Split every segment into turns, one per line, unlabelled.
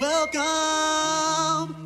Welcome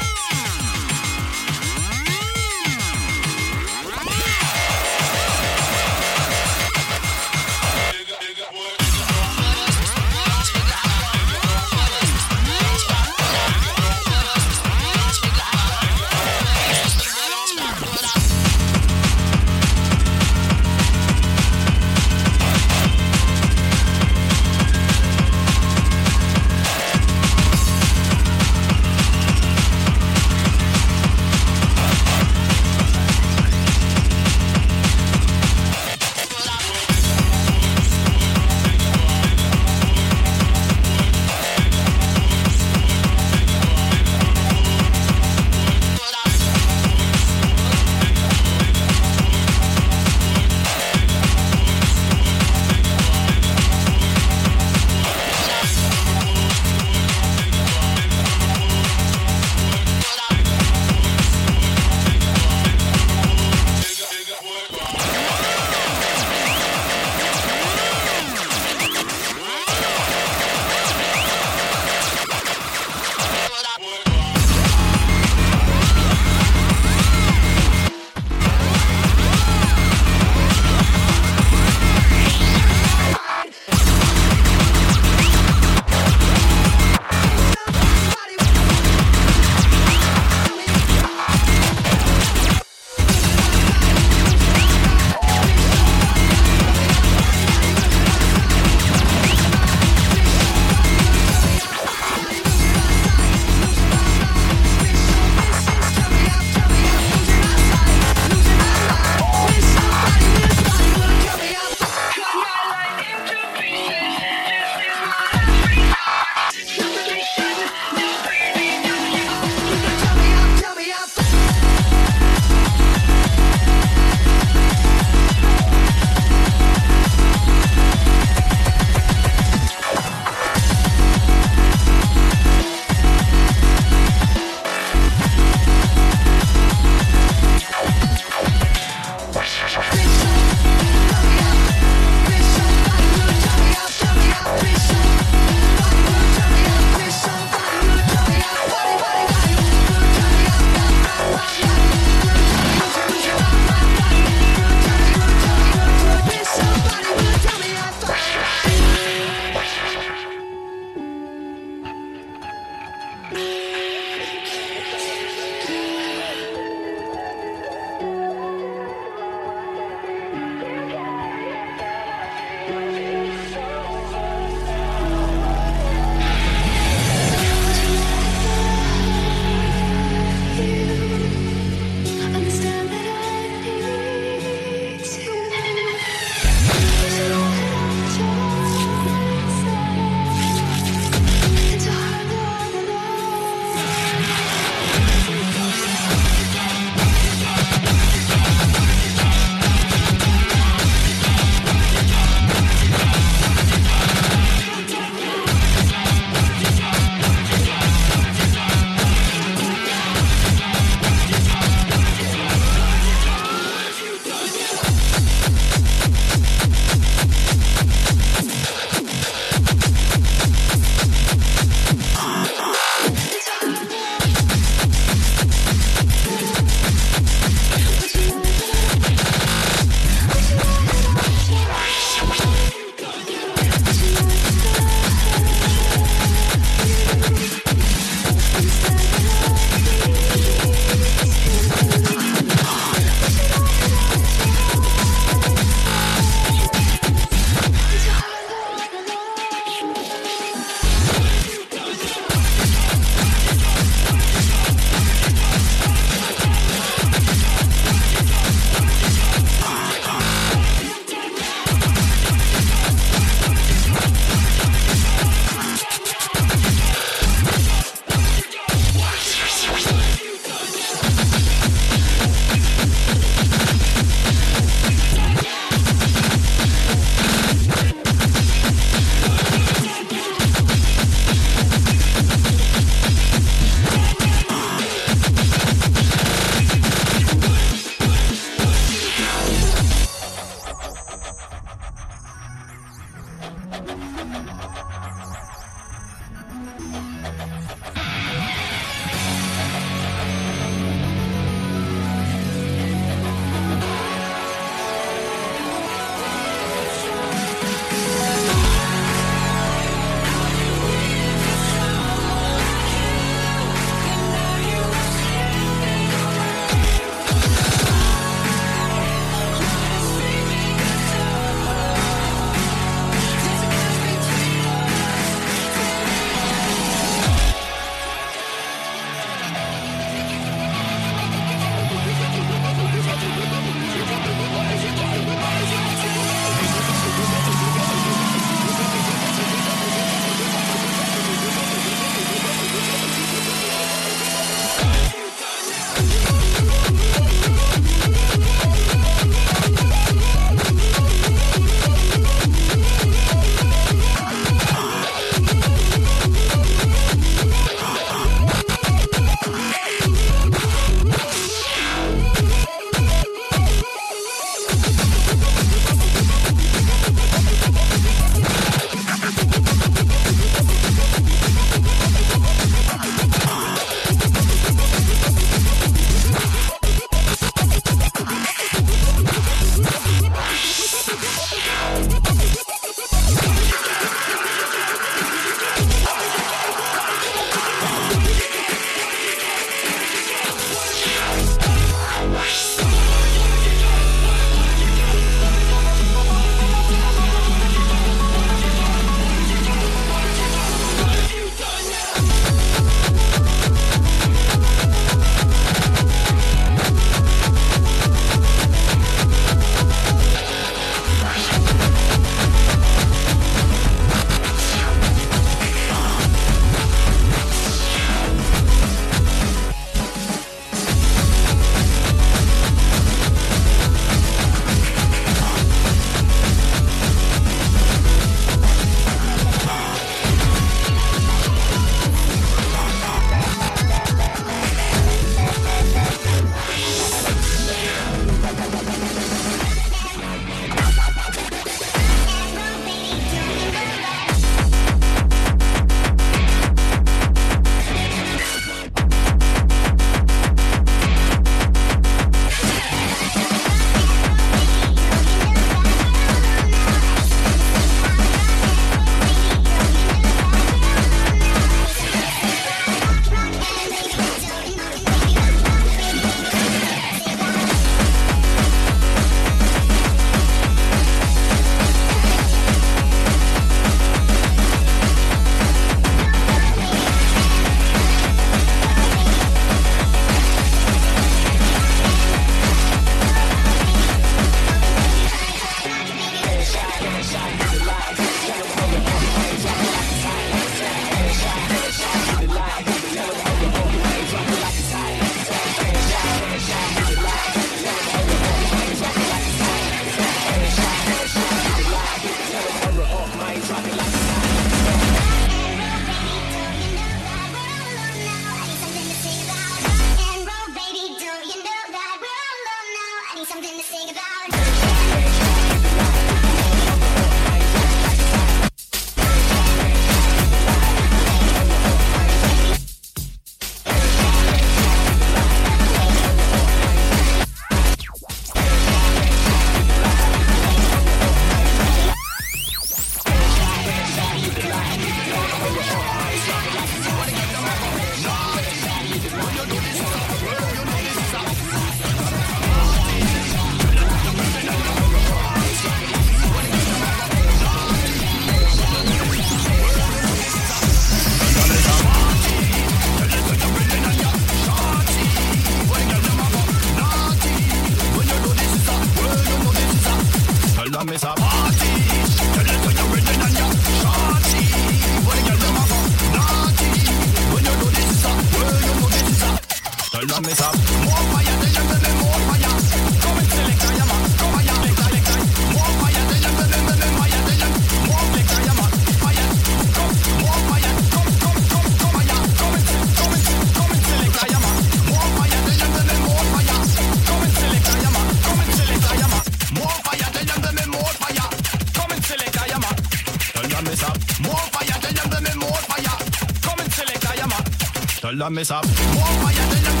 don't mess up. More fire, tell up.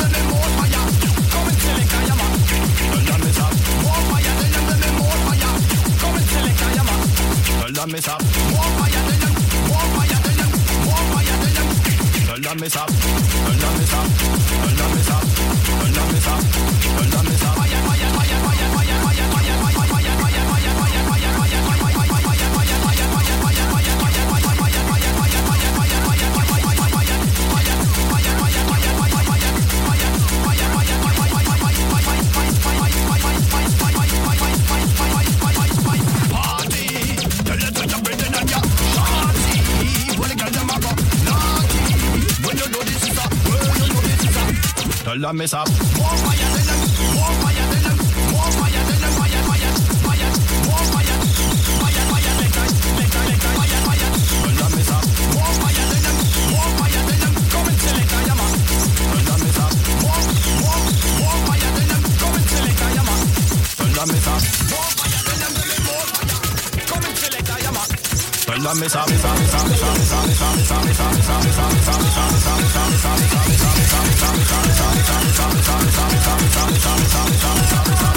Up. and mess up. More I am a.
la you.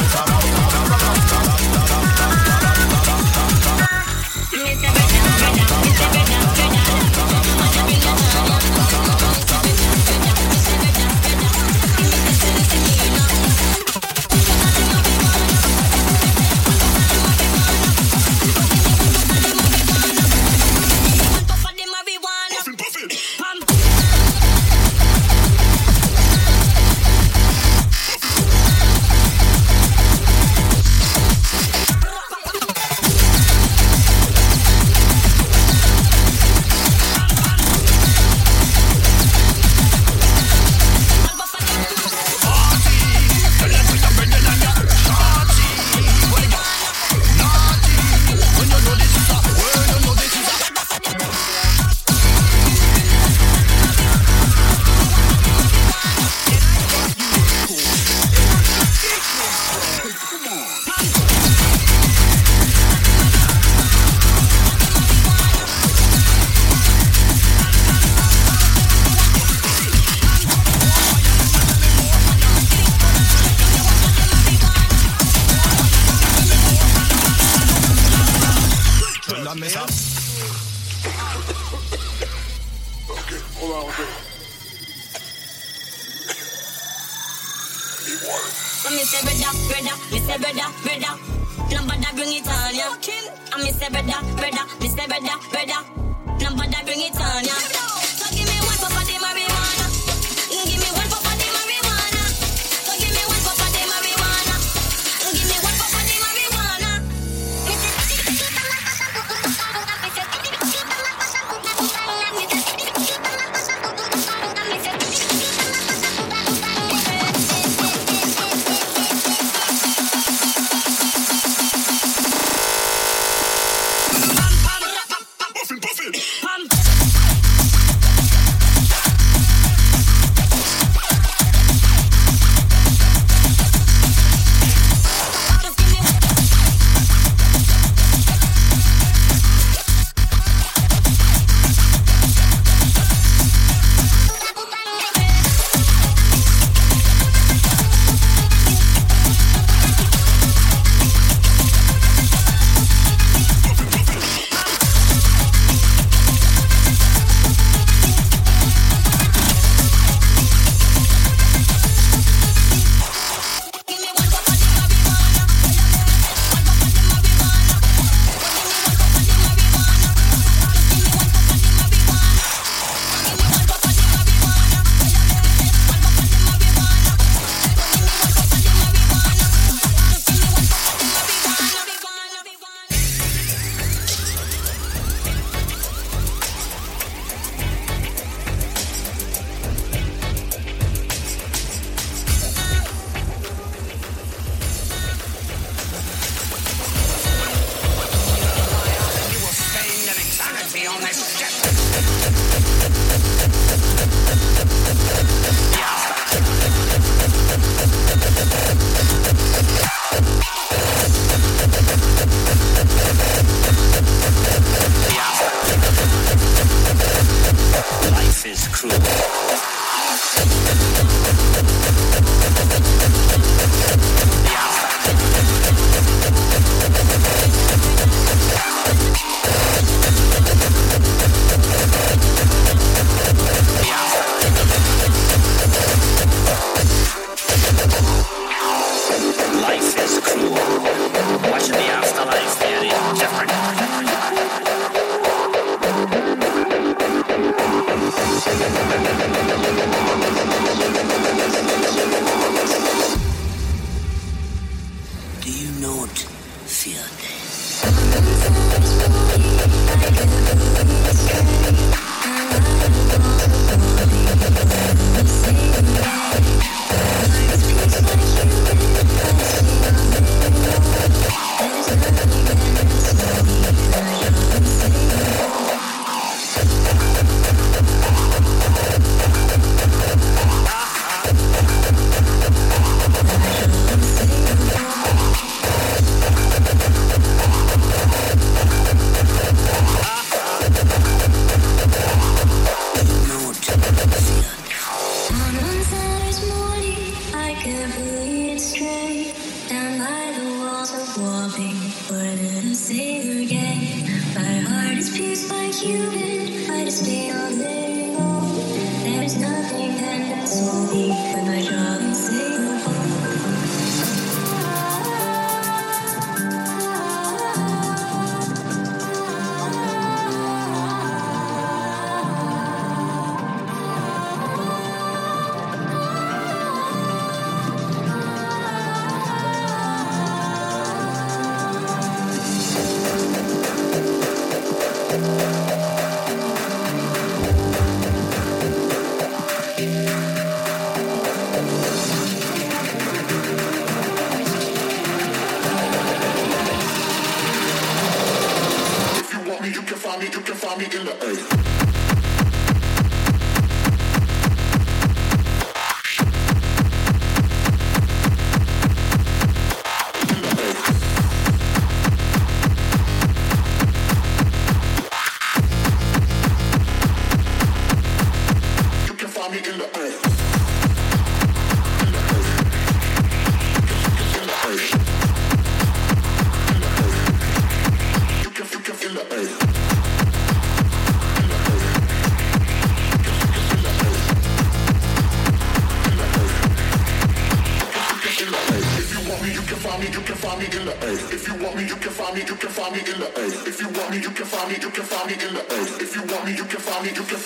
you can
play.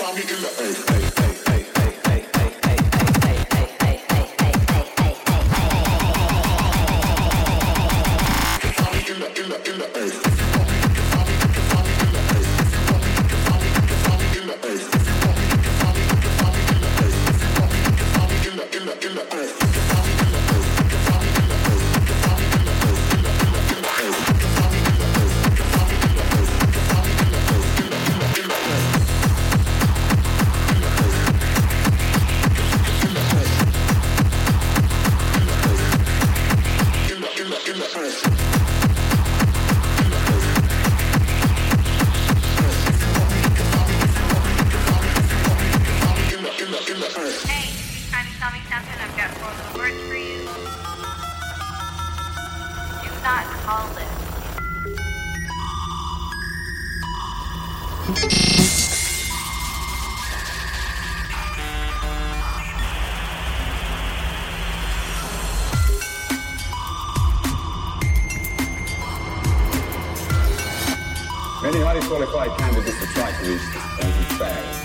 highly qualified candidates to try to reach this point and failed.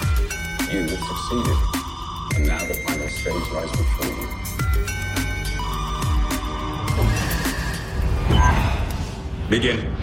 You have succeeded, and now the final stage lies before you. Begin.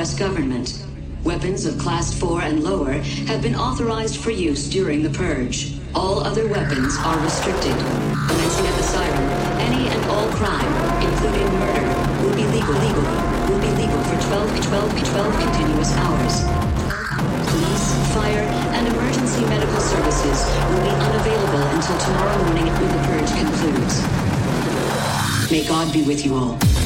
U.S. government. Weapons of Class 4 and lower have been authorized for use during the purge. All other weapons are restricted. Commencing at the siren, any and all crime, including murder, will be legal, legal, will be legal for 12, 12, 12 continuous hours. Police, fire, and emergency medical services will be unavailable until tomorrow morning when the purge concludes. May God be with you all.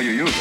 How you use it.